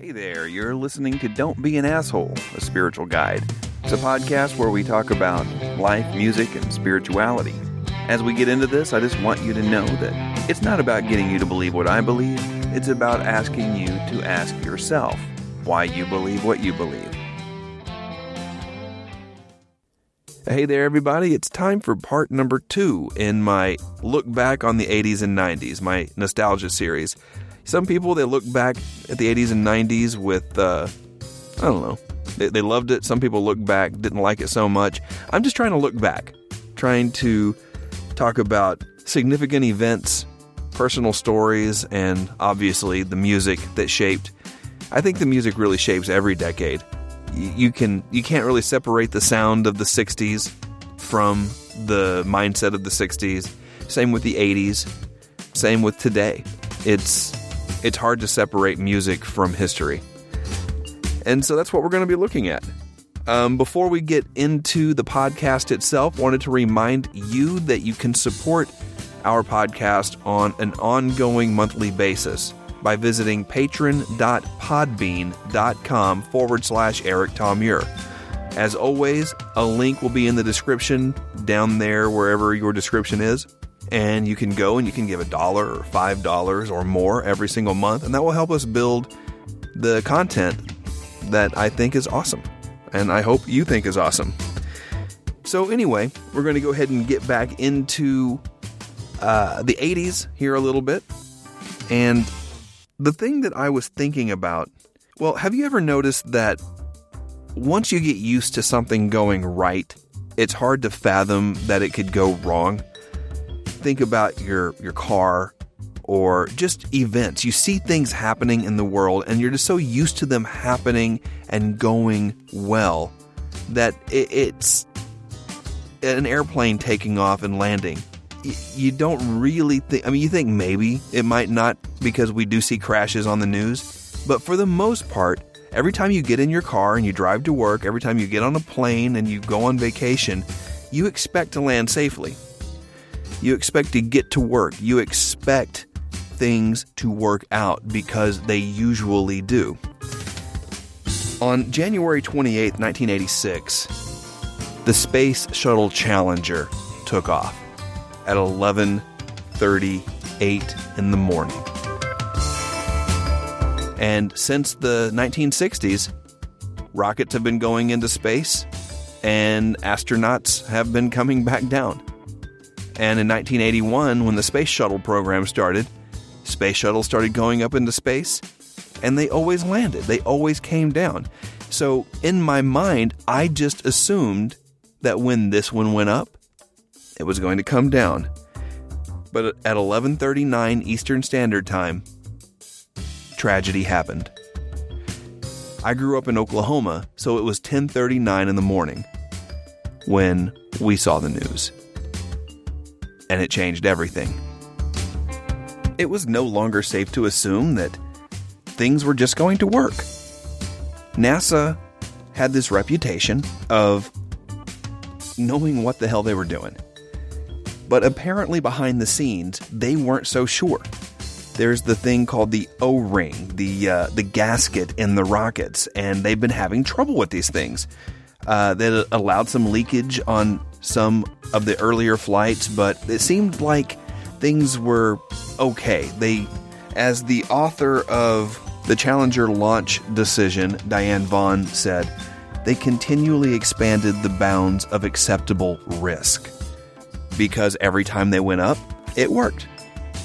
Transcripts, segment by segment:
Hey there, you're listening to Don't Be an Asshole, a spiritual guide. It's a podcast where we talk about life, music, and spirituality. As we get into this, I just want you to know that it's not about getting you to believe what I believe, it's about asking you to ask yourself why you believe what you believe. Hey there, everybody. It's time for part number two in my look back on the 80s and 90s, my nostalgia series. Some people, they look back at the 80s and 90s with, uh, I don't know, they, they loved it. Some people look back, didn't like it so much. I'm just trying to look back, trying to talk about significant events, personal stories, and obviously the music that shaped. I think the music really shapes every decade. You, you can you can't really separate the sound of the 60s from the mindset of the 60s. Same with the 80s. Same with today. It's it's hard to separate music from history. And so that's what we're going to be looking at. Um, before we get into the podcast itself, wanted to remind you that you can support our podcast on an ongoing monthly basis by visiting patron.podbean.com forward slash Eric Thomure. As always, a link will be in the description down there, wherever your description is. And you can go and you can give a dollar or five dollars or more every single month, and that will help us build the content that I think is awesome. And I hope you think is awesome. So, anyway, we're going to go ahead and get back into uh, the 80s here a little bit. And the thing that I was thinking about well, have you ever noticed that once you get used to something going right, it's hard to fathom that it could go wrong? Think about your, your car or just events. You see things happening in the world and you're just so used to them happening and going well that it, it's an airplane taking off and landing. You don't really think, I mean, you think maybe it might not because we do see crashes on the news, but for the most part, every time you get in your car and you drive to work, every time you get on a plane and you go on vacation, you expect to land safely. You expect to get to work. You expect things to work out because they usually do. On January 28, 1986, the Space Shuttle Challenger took off at 11:38 in the morning. And since the 1960s, rockets have been going into space and astronauts have been coming back down. And in 1981, when the space shuttle program started, space shuttles started going up into space and they always landed. They always came down. So in my mind, I just assumed that when this one went up, it was going to come down. But at 11:39 Eastern Standard Time, tragedy happened. I grew up in Oklahoma, so it was 10:39 in the morning when we saw the news. And it changed everything. It was no longer safe to assume that things were just going to work. NASA had this reputation of knowing what the hell they were doing. But apparently, behind the scenes, they weren't so sure. There's the thing called the O-ring, the uh, the gasket in the rockets, and they've been having trouble with these things. Uh, that allowed some leakage on some of the earlier flights, but it seemed like things were okay. They, as the author of the Challenger launch decision, Diane Vaughan said, they continually expanded the bounds of acceptable risk because every time they went up, it worked,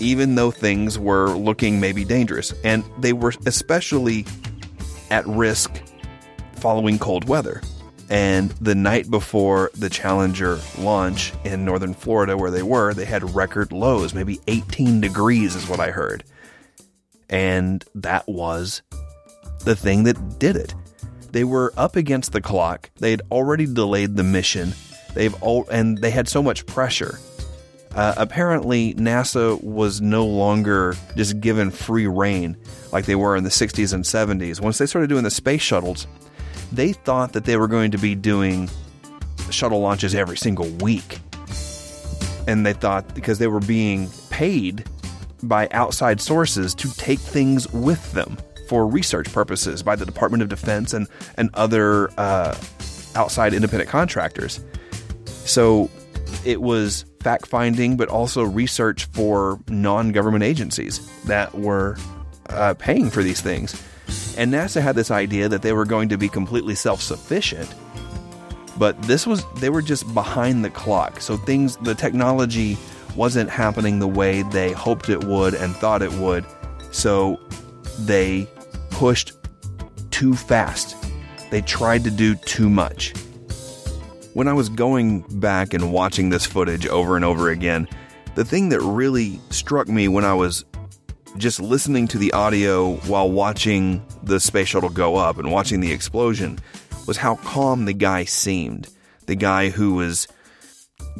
even though things were looking maybe dangerous. And they were especially at risk following cold weather. And the night before the Challenger launch in northern Florida, where they were, they had record lows, maybe 18 degrees, is what I heard. And that was the thing that did it. They were up against the clock. They had already delayed the mission. They've all and they had so much pressure. Uh, apparently, NASA was no longer just given free reign like they were in the 60s and 70s. Once they started doing the space shuttles, they thought that they were going to be doing shuttle launches every single week. And they thought because they were being paid by outside sources to take things with them for research purposes by the Department of Defense and and other uh, outside independent contractors. So it was fact finding, but also research for non government agencies that were uh, paying for these things. And NASA had this idea that they were going to be completely self sufficient. But this was, they were just behind the clock. So things, the technology wasn't happening the way they hoped it would and thought it would. So they pushed too fast. They tried to do too much. When I was going back and watching this footage over and over again, the thing that really struck me when I was just listening to the audio while watching the space shuttle go up and watching the explosion was how calm the guy seemed. The guy who was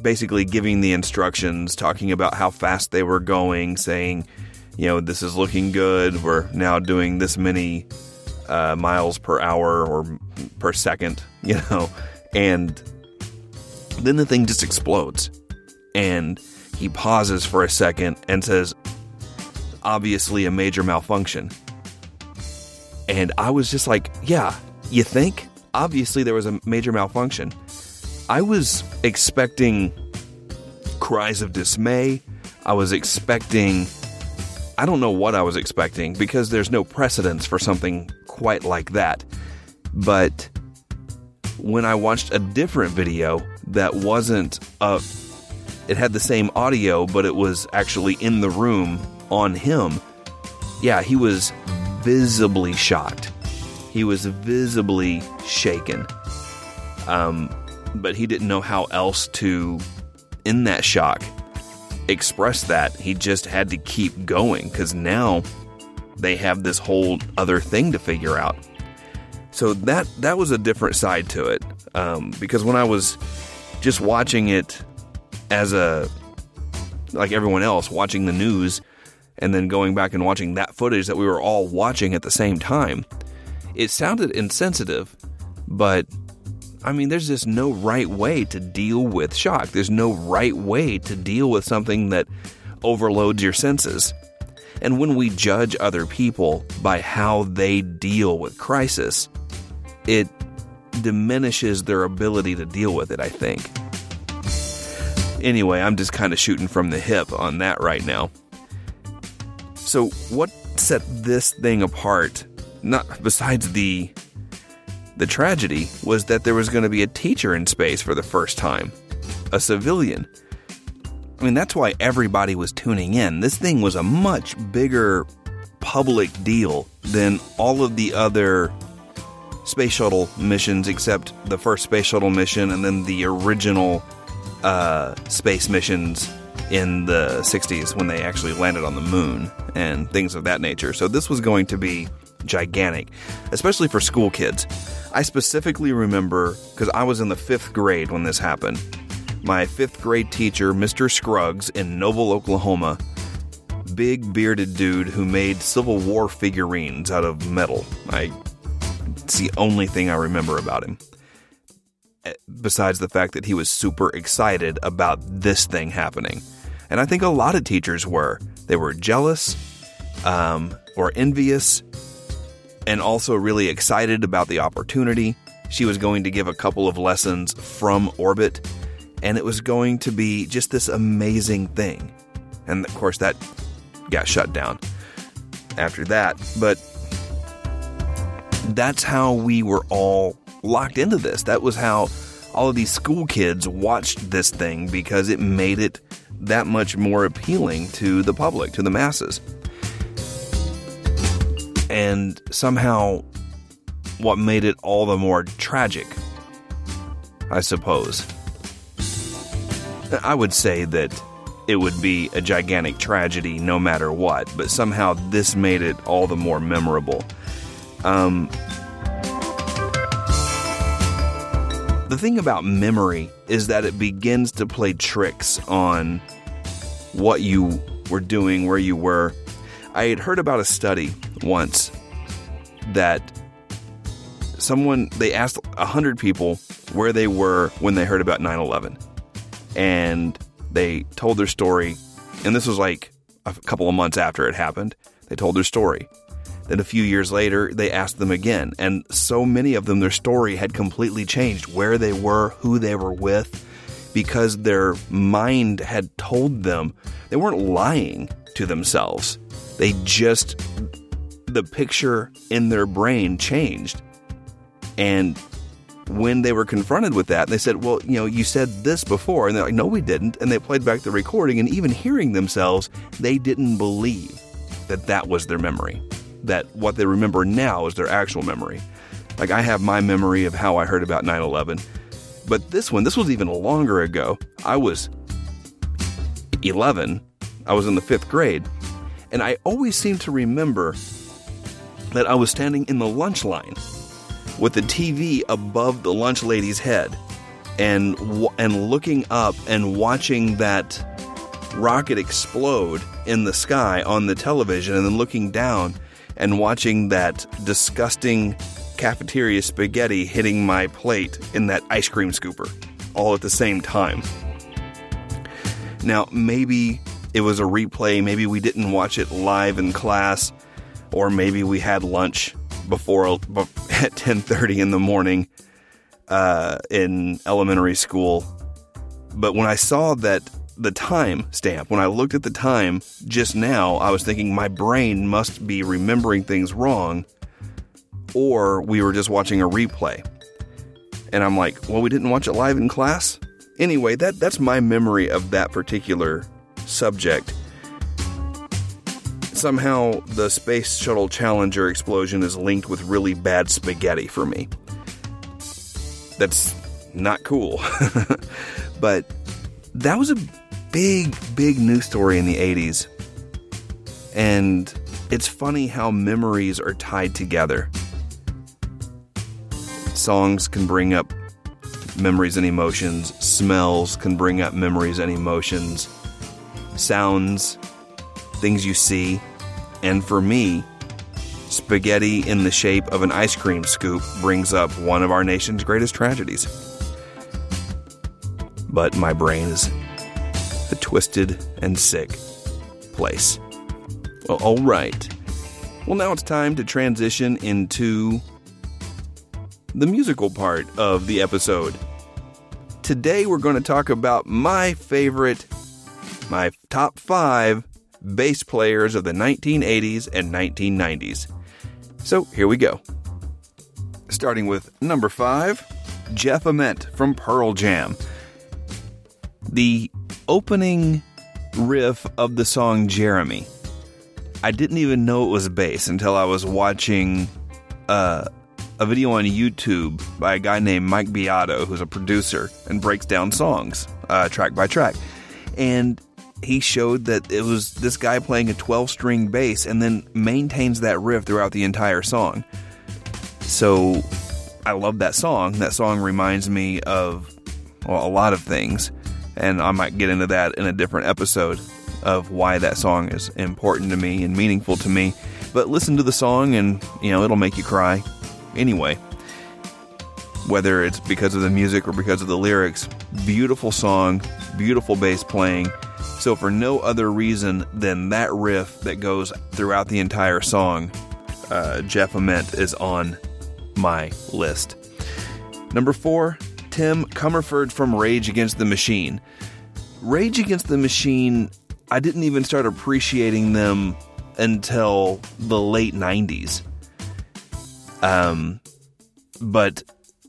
basically giving the instructions, talking about how fast they were going, saying, you know, this is looking good. We're now doing this many uh, miles per hour or per second, you know, and then the thing just explodes. And he pauses for a second and says, obviously a major malfunction. And I was just like, yeah, you think? Obviously there was a major malfunction. I was expecting cries of dismay. I was expecting. I don't know what I was expecting because there's no precedence for something quite like that. But when I watched a different video that wasn't a it had the same audio but it was actually in the room on him yeah he was visibly shocked. He was visibly shaken. Um but he didn't know how else to in that shock express that. He just had to keep going because now they have this whole other thing to figure out. So that that was a different side to it um, because when I was just watching it as a like everyone else watching the news and then going back and watching that footage that we were all watching at the same time it sounded insensitive but I mean there's just no right way to deal with shock there's no right way to deal with something that overloads your senses and when we judge other people by how they deal with crisis it diminishes their ability to deal with it, I think. Anyway, I'm just kind of shooting from the hip on that right now. So, what set this thing apart, not besides the the tragedy, was that there was going to be a teacher in space for the first time, a civilian. I mean, that's why everybody was tuning in. This thing was a much bigger public deal than all of the other space shuttle missions, except the first space shuttle mission and then the original uh, space missions in the 60s when they actually landed on the moon and things of that nature. So this was going to be gigantic, especially for school kids. I specifically remember because I was in the fifth grade when this happened. My fifth grade teacher, Mr. Scruggs, in Noble, Oklahoma, big bearded dude who made Civil War figurines out of metal. I it's the only thing I remember about him. Besides the fact that he was super excited about this thing happening. And I think a lot of teachers were. They were jealous um, or envious and also really excited about the opportunity. She was going to give a couple of lessons from orbit, and it was going to be just this amazing thing. And of course, that got shut down after that. But that's how we were all locked into this. That was how all of these school kids watched this thing because it made it that much more appealing to the public, to the masses. And somehow, what made it all the more tragic, I suppose. I would say that it would be a gigantic tragedy no matter what, but somehow this made it all the more memorable. Um, the thing about memory is that it begins to play tricks on what you were doing, where you were. I had heard about a study once that someone they asked 100 people where they were when they heard about 9/11 and they told their story and this was like a couple of months after it happened they told their story Then a few years later, they asked them again, and so many of them, their story had completely changed where they were, who they were with, because their mind had told them they weren't lying to themselves. They just, the picture in their brain changed. And when they were confronted with that, they said, Well, you know, you said this before. And they're like, No, we didn't. And they played back the recording, and even hearing themselves, they didn't believe that that was their memory, that what they remember now is their actual memory. Like, I have my memory of how I heard about 9 11. But this one, this was even longer ago. I was 11, I was in the fifth grade, and I always seem to remember that I was standing in the lunch line with the TV above the lunch lady's head and and looking up and watching that rocket explode in the sky on the television and then looking down and watching that disgusting cafeteria spaghetti hitting my plate in that ice cream scooper all at the same time. Now, maybe it was a replay, maybe we didn't watch it live in class, or maybe we had lunch before at 10:30 in the morning uh, in elementary school. But when I saw that the time stamp, when I looked at the time just now, I was thinking my brain must be remembering things wrong, or we were just watching a replay. And I'm like, well, we didn't watch it live in class. Anyway, that that's my memory of that particular subject somehow the Space Shuttle Challenger explosion is linked with really bad spaghetti for me. That's not cool. but that was a big, big news story in the 80s. And it's funny how memories are tied together. Songs can bring up memories and emotions, smells can bring up memories and emotions, sounds, things you see. And for me, spaghetti in the shape of an ice cream scoop brings up one of our nation's greatest tragedies. But my brain is a twisted and sick place. All right. Well, now it's time to transition into the musical part of the episode. Today, we're going to talk about my favorite, my top five bass players of the 1980s and 1990s. So here we go. Starting with number five, Jeff Ament from Pearl Jam. The opening riff of the song Jeremy. I didn't even know it was bass until I was watching uh, a video on YouTube by a guy named Mike Beato, who's a producer and breaks down songs uh, track by track. And he showed that it was this guy playing a 12 string bass and then maintains that riff throughout the entire song. So I love that song. That song reminds me of well, a lot of things, and I might get into that in a different episode of why that song is important to me and meaningful to me. But listen to the song and, you know, it'll make you cry anyway. Whether it's because of the music or because of the lyrics, beautiful song, beautiful bass playing so, for no other reason than that riff that goes throughout the entire song, uh, Jeff Ament is on my list. Number four, Tim Commerford from Rage Against the Machine. Rage Against the Machine, I didn't even start appreciating them until the late 90s. Um, but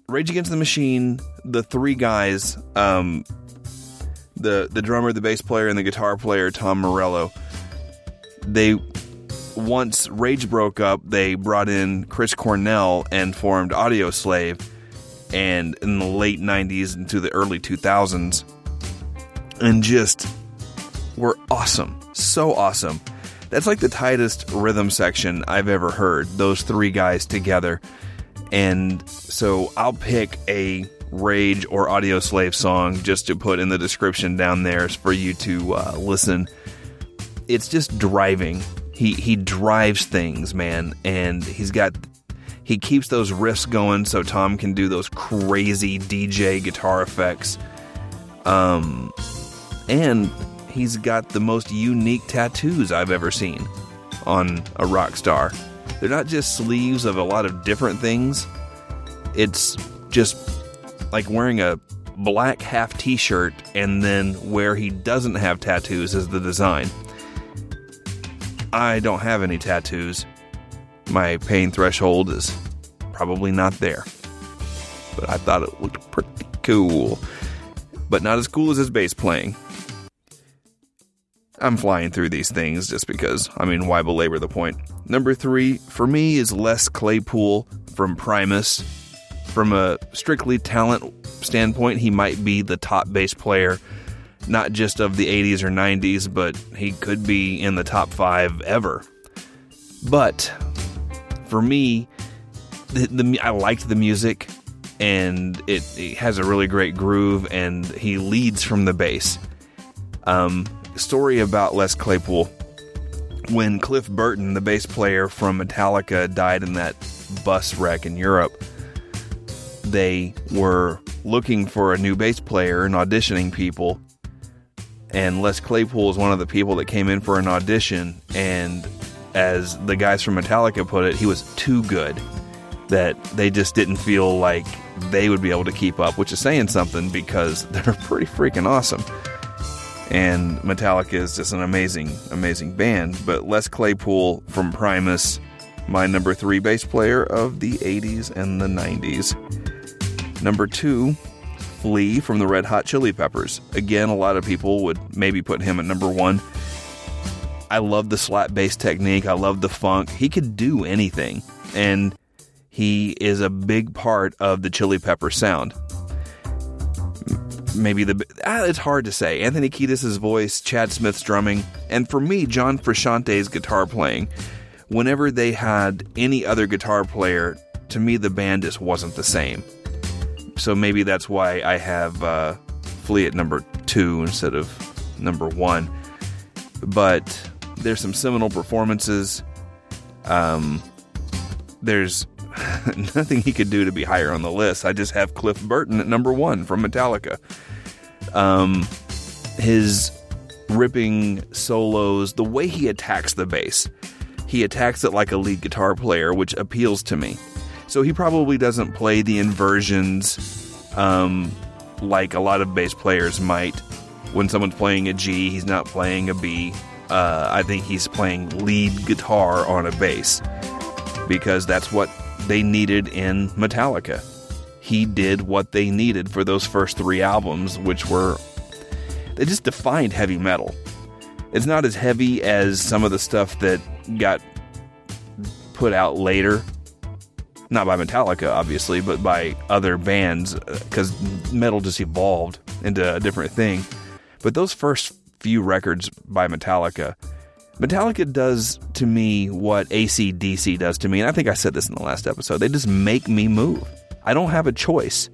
Rage Against the Machine, the three guys, um, the the drummer, the bass player, and the guitar player, Tom Morello. They once Rage broke up, they brought in Chris Cornell and formed Audioslave. And in the late '90s into the early 2000s, and just were awesome, so awesome. That's like the tightest rhythm section I've ever heard. Those three guys together, and so I'll pick a Rage or Audioslave song just to put in the description down there for you to uh, listen. It's just driving. He he drives things, man, and he's got he keeps those riffs going so Tom can do those crazy DJ guitar effects. Um, and he's got the most unique tattoos I've ever seen on a rock star. They're not just sleeves of a lot of different things. It's just like wearing a black half t shirt, and then where he doesn't have tattoos is the design. I don't have any tattoos. My pain threshold is probably not there. But I thought it looked pretty cool. But not as cool as his bass playing. I'm flying through these things just because, I mean, why belabor the point? Number three, for me, is Les Claypool from Primus. From a strictly talent standpoint, he might be the top bass player, not just of the 80s or 90s, but he could be in the top five ever. But for me, the, the I liked the music, and it, it, has a really great groove, and he leads from the bass. Um, story about Les Claypool. When Cliff Burton, the bass player from Metallica, died in that bus wreck in Europe, they were looking for a new bass player and auditioning people. And Les Claypool is one of the people that came in for an audition. And as the guys from Metallica put it, he was too good that they just didn't feel like they would be able to keep up, which is saying something because they're pretty freaking awesome. And Metallica is just an amazing, amazing band. But Les Claypool from Primus, my number three bass player of the 80s and the 90s. Number two, Flea from the Red Hot Chili Peppers. Again, a lot of people would maybe put him at number one. I love the slap bass technique. I love the funk. He could do anything. And he is a big part of the Chili Pepper sound maybe the ah, it's hard to say. Anthony Kiedis' voice, Chad Smith's drumming, and for me, John Frusciante's guitar playing. Whenever they had any other guitar player, to me the band just wasn't the same. So maybe that's why I have uh, Flea at number two instead of number one. But there's some seminal performances. Um, there's nothing he could do to be higher on the list. I just have Cliff Burton at number one from Metallica. Um, his ripping solos, the way he attacks the bass, he attacks it like a lead guitar player, which appeals to me. So he probably doesn't play the inversions um, like a lot of bass players might. When someone's playing a G, he's not playing a B. Uh, I think he's playing lead guitar on a bass because that's what they needed in Metallica. He did what they needed for those first three albums, which were. They just defined heavy metal. It's not as heavy as some of the stuff that got put out later. Not by Metallica, obviously, but by other bands, uh, because metal just evolved into a different thing. But those first few records by Metallica, Metallica does to me what ACDC does to me, and I think I said this in the last episode. They just make me move. I don't have a choice.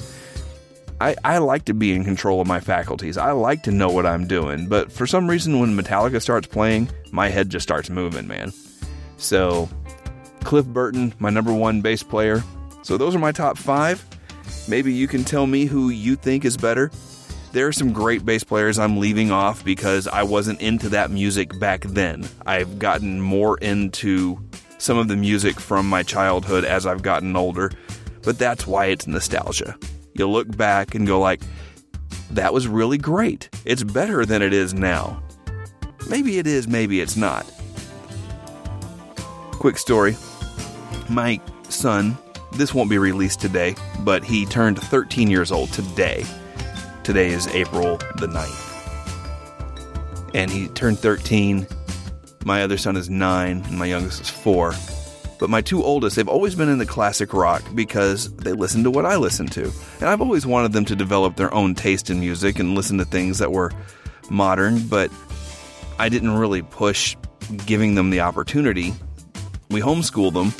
I, I like to be in control of my faculties. I like to know what I'm doing, but for some reason, when Metallica starts playing, my head just starts moving, man. So, Cliff Burton, my number one bass player. So, those are my top five. Maybe you can tell me who you think is better there are some great bass players I'm leaving off because I wasn't into that music back then. I've gotten more into some of the music from my childhood as I've gotten older, but that's why it's nostalgia. You look back and go like, that was really great. It's better than it is now. Maybe it is, maybe it's not. Quick story. My son, this won't be released today, but he turned 13 years old today. Today is April the 9th. And he turned 13. My other son is 9, and my youngest is 4. But my two oldest, they've always been into classic rock because they listen to what I listen to. And I've always wanted them to develop their own taste in music and listen to things that were modern, but I didn't really push giving them the opportunity. We homeschooled them,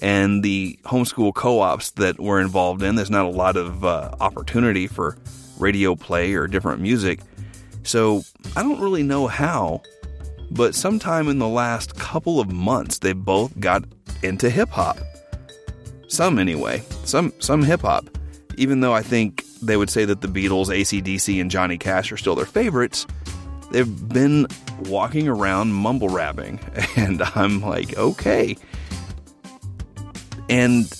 and the homeschool co ops that we're involved in, there's not a lot of uh, opportunity for radio play or different music. So I don't really know how, but sometime in the last couple of months, they both got into hip hop. Some anyway, some some hip hop. Even though I think they would say that the Beatles, ACDC, and Johnny Cash are still their favorites, they've been walking around mumble rapping, and I'm like, okay. And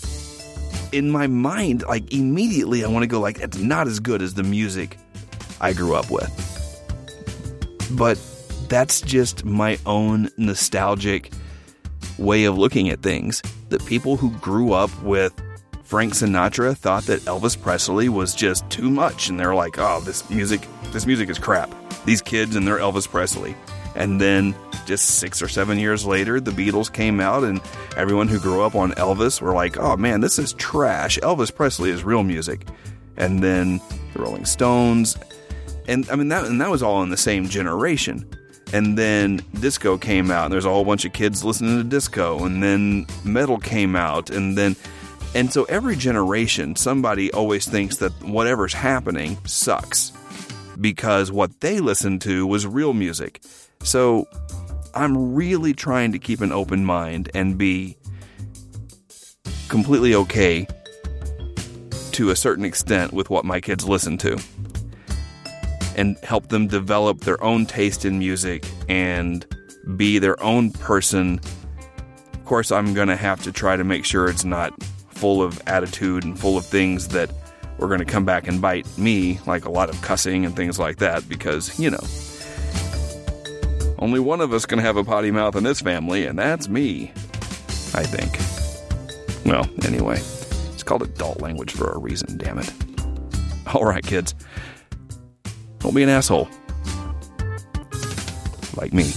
in my mind, like immediately I want to go like it's not as good as the music I grew up with. But that's just my own nostalgic way of looking at things. The people who grew up with Frank Sinatra thought that Elvis Presley was just too much and they're like, "Oh, this music, this music is crap." These kids and their Elvis Presley. And then just 6 or 7 years later, the Beatles came out and everyone who grew up on Elvis were like, "Oh man, this is trash. Elvis Presley is real music." And then the Rolling Stones and I mean that and that was all in the same generation and then disco came out and there's a whole bunch of kids listening to disco and then metal came out and then and so every generation somebody always thinks that whatever's happening sucks because what they listened to was real music so i'm really trying to keep an open mind and be completely okay to a certain extent with what my kids listen to and help them develop their own taste in music and be their own person. Of course, I'm going to have to try to make sure it's not full of attitude and full of things that are going to come back and bite me, like a lot of cussing and things like that, because, you know, only one of us can have a potty mouth in this family, and that's me, I think. Well, anyway, it's called adult language for a reason, damn it. All right, kids. Don't be an asshole. Like me.